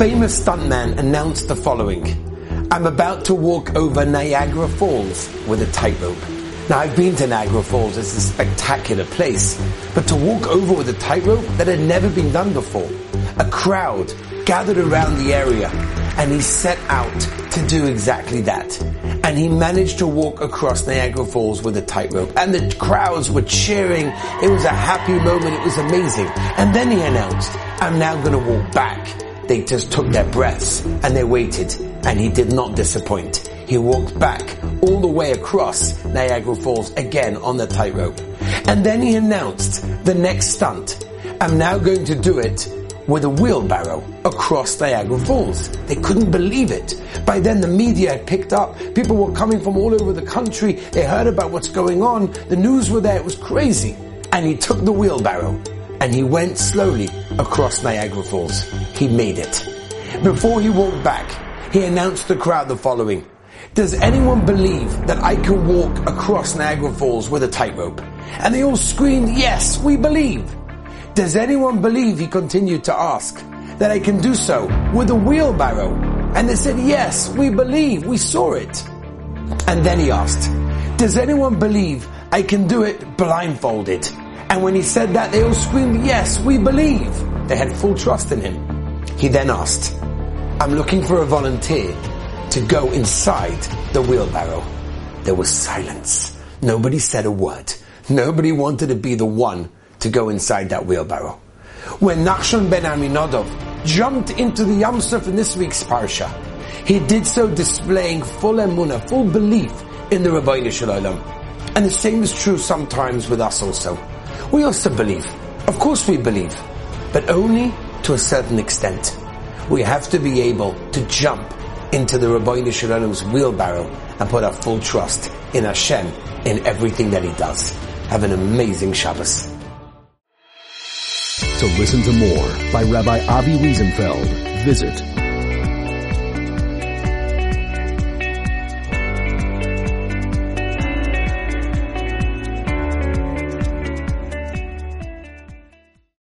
famous stuntman announced the following. I'm about to walk over Niagara Falls with a tightrope. Now I've been to Niagara Falls, it's a spectacular place, but to walk over with a tightrope, that had never been done before. A crowd gathered around the area and he set out to do exactly that. And he managed to walk across Niagara Falls with a tightrope and the crowds were cheering. It was a happy moment. It was amazing. And then he announced, I'm now going to walk back. They just took their breaths and they waited and he did not disappoint. He walked back all the way across Niagara Falls again on the tightrope. And then he announced the next stunt. I'm now going to do it with a wheelbarrow across Niagara Falls. They couldn't believe it. By then the media had picked up. People were coming from all over the country. They heard about what's going on. The news were there. It was crazy. And he took the wheelbarrow and he went slowly across Niagara Falls. He made it. Before he walked back, he announced to the crowd the following. Does anyone believe that I can walk across Niagara Falls with a tightrope? And they all screamed, yes, we believe. Does anyone believe, he continued to ask, that I can do so with a wheelbarrow? And they said, yes, we believe, we saw it. And then he asked, does anyone believe I can do it blindfolded? And when he said that, they all screamed, yes, we believe. They had full trust in him. He then asked, I'm looking for a volunteer to go inside the wheelbarrow. There was silence. Nobody said a word. Nobody wanted to be the one to go inside that wheelbarrow. When Nachshon ben Aminadov jumped into the Yam Suf in this week's parsha, he did so displaying full emunah, full belief in the Ribbono Shel Olam. And the same is true sometimes with us also. We also believe. Of course we believe. But only to a certain extent. We have to be able to jump into the Ribbono Shel Olam's wheelbarrow and put our full trust in Hashem in everything that He does. Have an amazing Shabbos. To listen to more by Rabbi Avi Wiesenfeld, visit